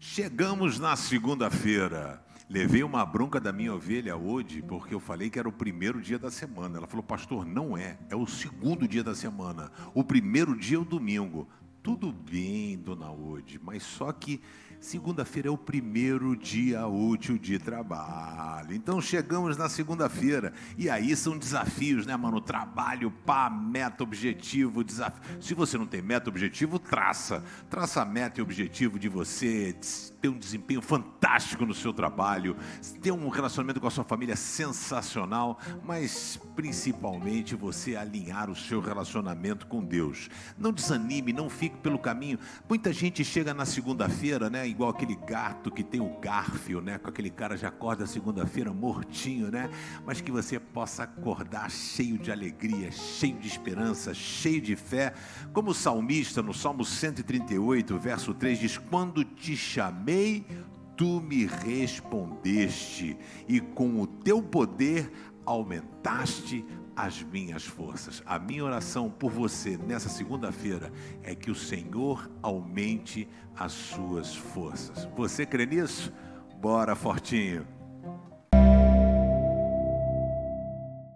Chegamos na segunda-feira. Levei uma bronca da minha ovelha hoje, porque eu falei que era o primeiro dia da semana. Ela falou, pastor, não é, é o segundo dia da semana. O primeiro dia é o domingo. Tudo bem, dona Ode, mas só que Segunda-feira é o primeiro dia útil de trabalho. Então chegamos na segunda-feira e aí são desafios, né, mano? Trabalho, pá, meta, objetivo, desafio. Se você não tem meta, objetivo, traça. Traça a meta e objetivo de você ter um desempenho fantástico no seu trabalho, ter um relacionamento com a sua família sensacional, mas principalmente você alinhar o seu relacionamento com Deus. Não desanime, não fique pelo caminho. Muita gente chega na segunda-feira, né? igual aquele gato que tem o garfio, né? Com aquele cara já acorda segunda-feira mortinho, né? Mas que você possa acordar cheio de alegria, cheio de esperança, cheio de fé. Como o salmista no Salmo 138, verso 3 diz: Quando te chamei, tu me respondeste, e com o teu poder aumentaste as minhas forças. A minha oração por você nessa segunda-feira é que o Senhor aumente as suas forças. Você crê nisso? Bora, fortinho.